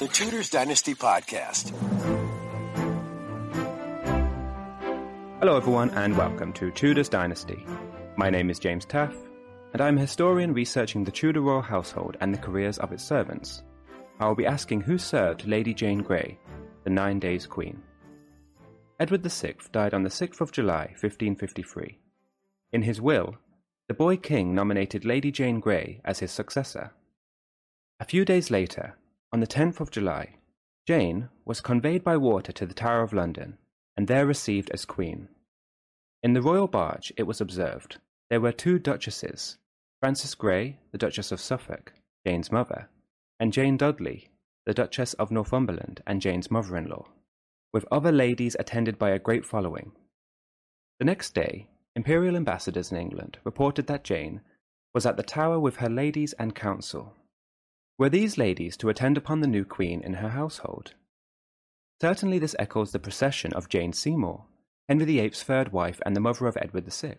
the Tudors Dynasty Podcast. Hello, everyone, and welcome to Tudors Dynasty. My name is James Taff, and I'm a historian researching the Tudor royal household and the careers of its servants. I will be asking who served Lady Jane Grey, the Nine Days Queen. Edward VI died on the 6th of July, 1553. In his will, the boy king nominated Lady Jane Grey as his successor. A few days later, on the 10th of July, Jane was conveyed by water to the Tower of London and there received as queen. In the royal barge, it was observed, there were two duchesses, Frances Grey, the Duchess of Suffolk, Jane's mother, and Jane Dudley, the Duchess of Northumberland and Jane's mother-in-law, with other ladies attended by a great following. The next day, imperial ambassadors in England reported that Jane was at the Tower with her ladies and council. Were these ladies to attend upon the new queen in her household? Certainly this echoes the procession of Jane Seymour, Henry VIII's third wife and the mother of Edward VI,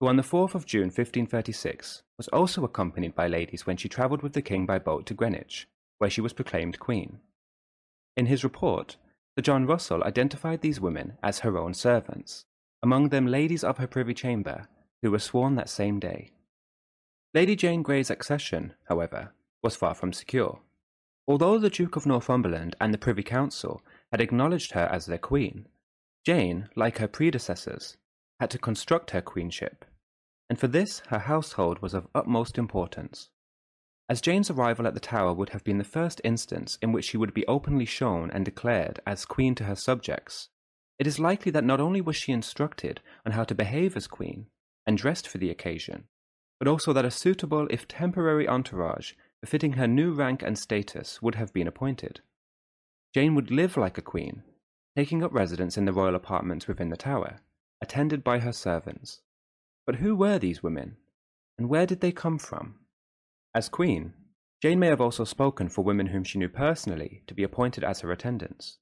who on the 4th of June 1536 was also accompanied by ladies when she travelled with the king by boat to Greenwich, where she was proclaimed queen. In his report, Sir John Russell identified these women as her own servants, among them ladies of her privy chamber, who were sworn that same day. Lady Jane Grey's accession, however, was far from secure. Although the Duke of Northumberland and the Privy Council had acknowledged her as their queen, Jane, like her predecessors, had to construct her queenship, and for this her household was of utmost importance. As Jane's arrival at the Tower would have been the first instance in which she would be openly shown and declared as queen to her subjects, it is likely that not only was she instructed on how to behave as queen, and dressed for the occasion, but also that a suitable if temporary entourage befitting her new rank and status, would have been appointed. Jane would live like a queen, taking up residence in the royal apartments within the tower, attended by her servants. But who were these women, and where did they come from? As queen, Jane may have also spoken for women whom she knew personally to be appointed as her attendants.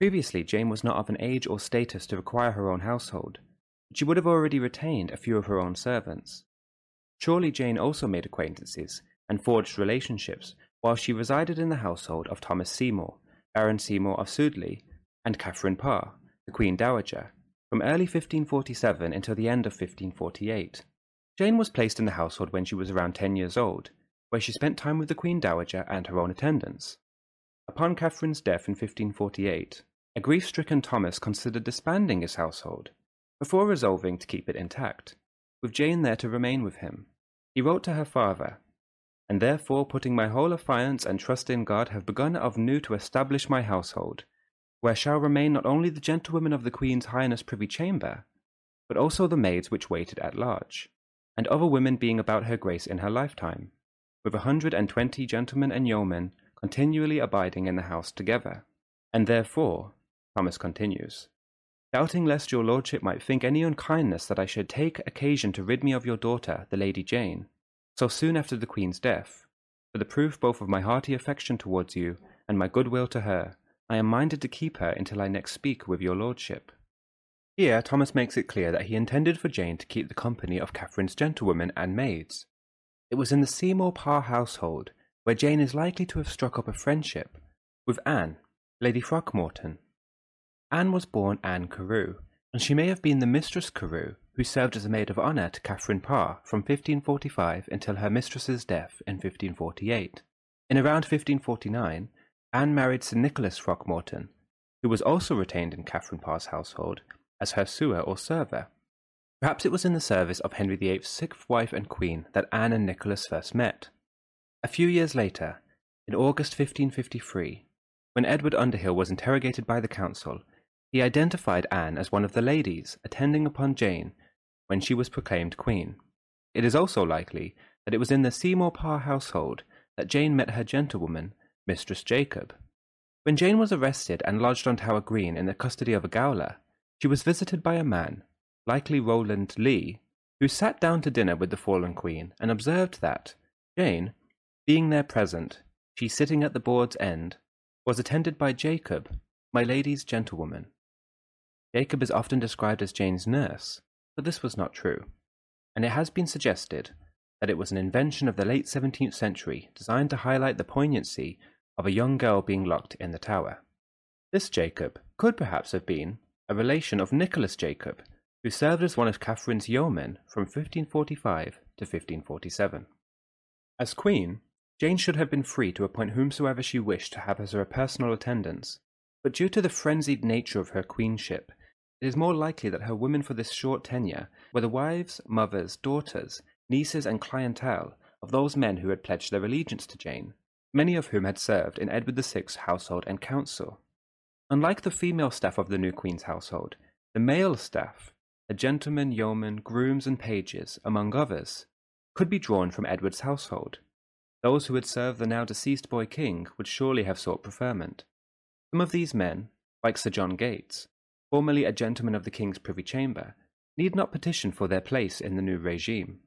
Previously, Jane was not of an age or status to require her own household, but she would have already retained a few of her own servants. Surely Jane also made acquaintances and forged relationships while she resided in the household of Thomas Seymour, Baron Seymour of Sudeley, and Catherine Parr, the Queen Dowager, from early 1547 until the end of 1548. Jane was placed in the household when she was around 10 years old, where she spent time with the Queen Dowager and her own attendants. Upon Catherine's death in 1548, a grief-stricken Thomas considered disbanding his household, before resolving to keep it intact, with Jane there to remain with him. He wrote to her father, and therefore putting my whole affiance and trust in God have begun of new to establish my household, where shall remain not only the gentlewomen of the Queen's Highness privy chamber, but also the maids which waited at large, and other women being about her grace in her lifetime, with a hundred and twenty gentlemen and yeomen continually abiding in the house together. And therefore, Thomas continues, doubting lest your lordship might think any unkindness that I should take occasion to rid me of your daughter, the Lady Jane, so soon after the Queen's death, for the proof both of my hearty affection towards you and my goodwill to her, I am minded to keep her until I next speak with your lordship. Here Thomas makes it clear that he intended for Jane to keep the company of Catherine's gentlewomen and maids. It was in the Seymour Parr household where Jane is likely to have struck up a friendship with Anne, Lady Throckmorton. Anne was born Anne Carew, and she may have been the Mistress Carew who served as a maid of honour to Catherine Parr from 1545 until her mistress's death in 1548. In around 1549, Anne married Sir Nicholas Throckmorton, who was also retained in Catherine Parr's household as her sewer or server. Perhaps it was in the service of Henry VIII's sixth wife and queen that Anne and Nicholas first met. A few years later, in August 1553, when Edward Underhill was interrogated by the council, he identified Anne as one of the ladies attending upon Jane when she was proclaimed queen. It is also likely that it was in the Seymour Parr household that Jane met her gentlewoman, Mistress Jacob. When Jane was arrested and lodged on Tower Green in the custody of a gaoler, she was visited by a man, likely Rowland Lee, who sat down to dinner with the fallen queen and observed that Jane, being there present, she sitting at the board's end, was attended by Jacob, my lady's gentlewoman. Jacob is often described as Jane's nurse, but this was not true, and it has been suggested that it was an invention of the late 17th century designed to highlight the poignancy of a young girl being locked in the tower. This Jacob could perhaps have been a relation of Nicholas Jacob, who served as one of Catherine's yeomen from 1545 to 1547. As queen, Jane should have been free to appoint whomsoever she wished to have as her personal attendants, but due to the frenzied nature of her queenship, it is more likely that her women for this short tenure were the wives, mothers, daughters, nieces, and clientele of those men who had pledged their allegiance to Jane, many of whom had served in Edward VI's household and council. Unlike the female staff of the new Queen's household, the male staff, a gentleman, yeomen, grooms, and pages, among others, could be drawn from Edward's household. Those who had served the now deceased boy king would surely have sought preferment. Some of these men, like Sir John Gates, formerly a gentleman of the king's privy chamber, need not petition for their place in the new regime.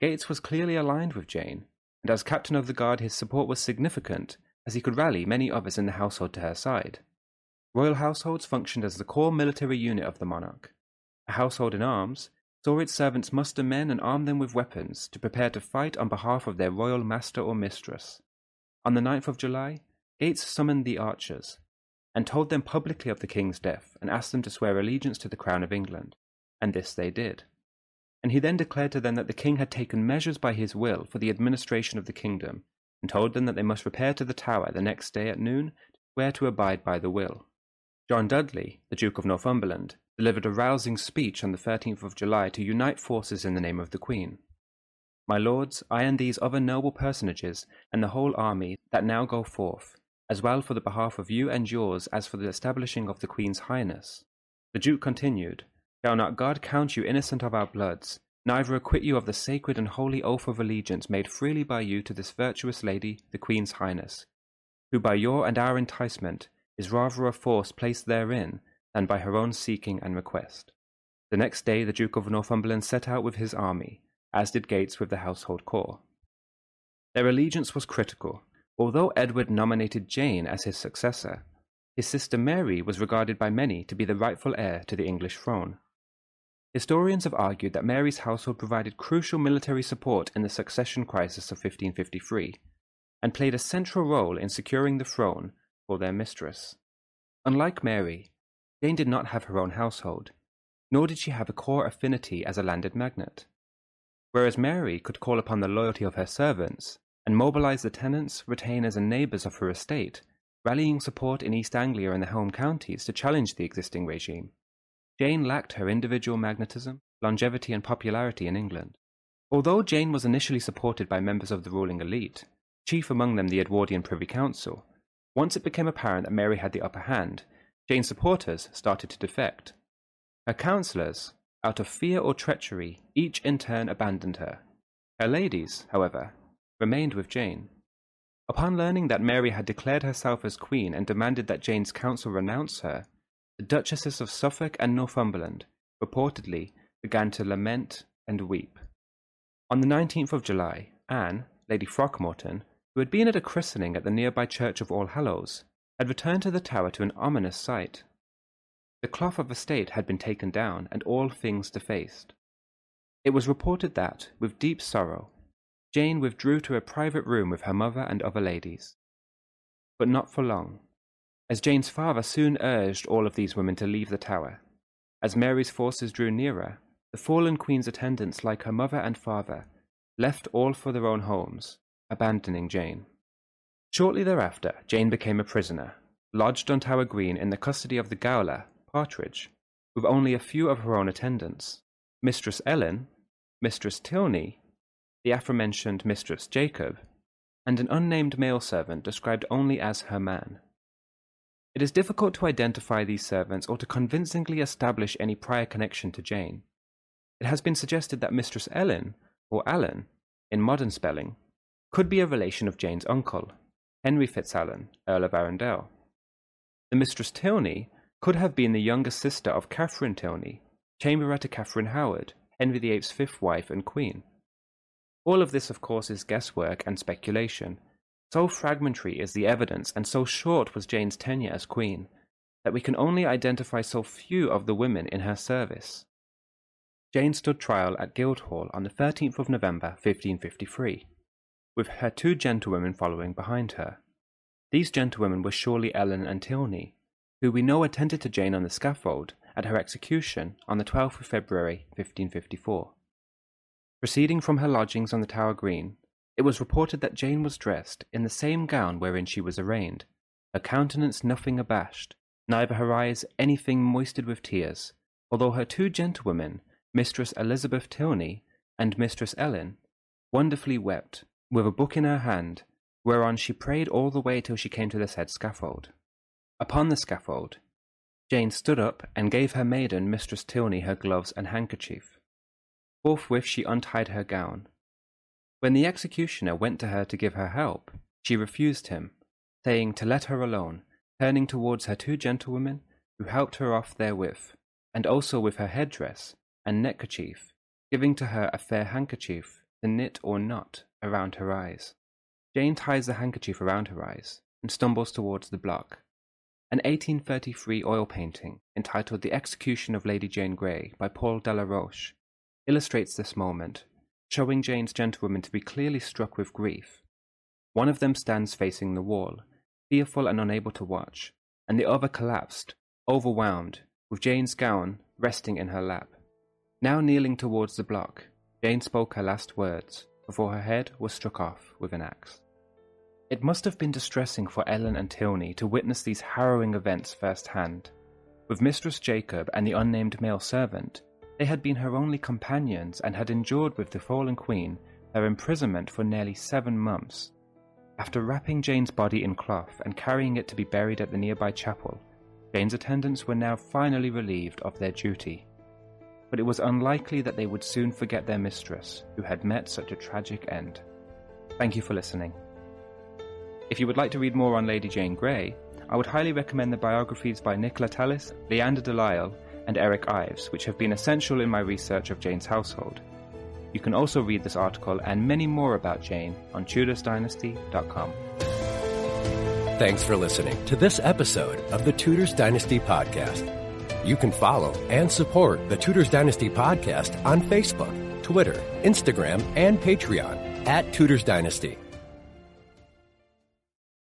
Gates was clearly aligned with Jane, and as captain of the guard his support was significant, as he could rally many others in the household to her side. Royal households functioned as the core military unit of the monarch. A household in arms saw its servants muster men and arm them with weapons to prepare to fight on behalf of their royal master or mistress. On the 9th of July, Gates summoned the archers, and told them publicly of the king's death, and asked them to swear allegiance to the crown of England. And this they did. And he then declared to them that the king had taken measures by his will for the administration of the kingdom, and told them that they must repair to the Tower the next day at noon to swear to abide by the will. John Dudley, the Duke of Northumberland, delivered a rousing speech on the 13th of July to unite forces in the name of the Queen. My lords, I and these other noble personages, and the whole army that now go forth, as well for the behalf of you and yours as for the establishing of the Queen's highness. The Duke continued, Shall not God count you innocent of our bloods, neither acquit you of the sacred and holy oath of allegiance made freely by you to this virtuous lady, the Queen's highness, who by your and our enticement is rather a force placed therein than by her own seeking and request. The next day the Duke of Northumberland set out with his army, as did Gates with the household corps. Their allegiance was critical. Although Edward nominated Jane as his successor, his sister Mary was regarded by many to be the rightful heir to the English throne. Historians have argued that Mary's household provided crucial military support in the succession crisis of 1553, and played a central role in securing the throne for their mistress. Unlike Mary, Jane did not have her own household, nor did she have a core affinity as a landed magnate. Whereas Mary could call upon the loyalty of her servants and mobilize the tenants, retainers, and neighbors of her estate, rallying support in East Anglia and the home counties to challenge the existing regime, Jane lacked her individual magnetism, longevity, and popularity in England. Although Jane was initially supported by members of the ruling elite, chief among them the Edwardian Privy Council, once it became apparent that Mary had the upper hand, Jane's supporters started to defect. Her counsellors, out of fear or treachery, each in turn abandoned her. Her ladies, however, remained with Jane. Upon learning that Mary had declared herself as queen and demanded that Jane's council renounce her, the Duchesses of Suffolk and Northumberland reportedly began to lament and weep. On the 19th of July, Anne, Lady Throckmorton, who had been at a christening at the nearby church of All Hallows, had returned to the tower to an ominous sight. The cloth of the state had been taken down, and all things defaced. It was reported that, with deep sorrow, Jane withdrew to a private room with her mother and other ladies. But not for long, as Jane's father soon urged all of these women to leave the tower. As Mary's forces drew nearer, the fallen queen's attendants, like her mother and father, left all for their own homes, abandoning Jane. Shortly thereafter, Jane became a prisoner, lodged on Tower Green in the custody of the gaoler, Partridge, with only a few of her own attendants Mistress Ellen, Mistress Tilney, the aforementioned Mistress Jacob, and an unnamed male servant described only as her man. It is difficult to identify these servants or to convincingly establish any prior connection to Jane. It has been suggested that Mistress Ellen, or Allen, in modern spelling, could be a relation of Jane's uncle, Henry Fitzalan, Earl of Arundel. The Mistress Tilney could have been the younger sister of Catherine Tilney, chamberer to Catherine Howard, Henry VIII's fifth wife and queen. All of this, of course, is guesswork and speculation. So fragmentary is the evidence, and so short was Jane's tenure as queen, that we can only identify so few of the women in her service. Jane stood trial at Guildhall on the 13th of November 1553 with her two gentlewomen following behind her. These gentlewomen were surely Ellen and Tilney, who we know attended to Jane on the scaffold at her execution on the 12th of February 1554. Proceeding from her lodgings on the Tower Green, it was reported that Jane was dressed in the same gown wherein she was arraigned, her countenance nothing abashed, neither her eyes anything moisted with tears, although her two gentlewomen, Mistress Elizabeth Tilney and Mistress Ellen, wonderfully wept, with a book in her hand, whereon she prayed all the way till she came to the said scaffold. Upon the scaffold, Jane stood up and gave her maiden Mistress Tilney her gloves and handkerchief. Forthwith she untied her gown. When the executioner went to her to give her help, she refused him, saying to let her alone, turning towards her two gentlewomen, who helped her off therewith, and also with her headdress and neckerchief, giving to her a fair handkerchief to knit or knot around her eyes. Jane ties the handkerchief around her eyes and stumbles towards the block. An 1833 oil painting entitled The Execution of Lady Jane Grey by Paul Delaroche illustrates this moment, showing Jane's gentlewomen to be clearly struck with grief. One of them stands facing the wall, fearful and unable to watch, and the other collapsed, overwhelmed, with Jane's gown resting in her lap. Now kneeling towards the block, Jane spoke her last words before her head was struck off with an axe. It must have been distressing for Ellen and Tilney to witness these harrowing events firsthand. With Mistress Jacob and the unnamed male servant, they had been her only companions and had endured with the fallen queen her imprisonment for nearly seven months. After wrapping Jane's body in cloth and carrying it to be buried at the nearby chapel, Jane's attendants were now finally relieved of their duty. But it was unlikely that they would soon forget their mistress, who had met such a tragic end. Thank you for listening. If you would like to read more on Lady Jane Grey, I would highly recommend the biographies by Nicola Tallis, Leanda de Lisle, and Eric Ives, which have been essential in my research of Jane's household. You can also read this article and many more about Jane on TudorsDynasty.com. Thanks for listening to this episode of the Tudors Dynasty Podcast. You can follow and support the Tudors Dynasty Podcast on Facebook, Twitter, Instagram, and Patreon at Tudors Dynasty.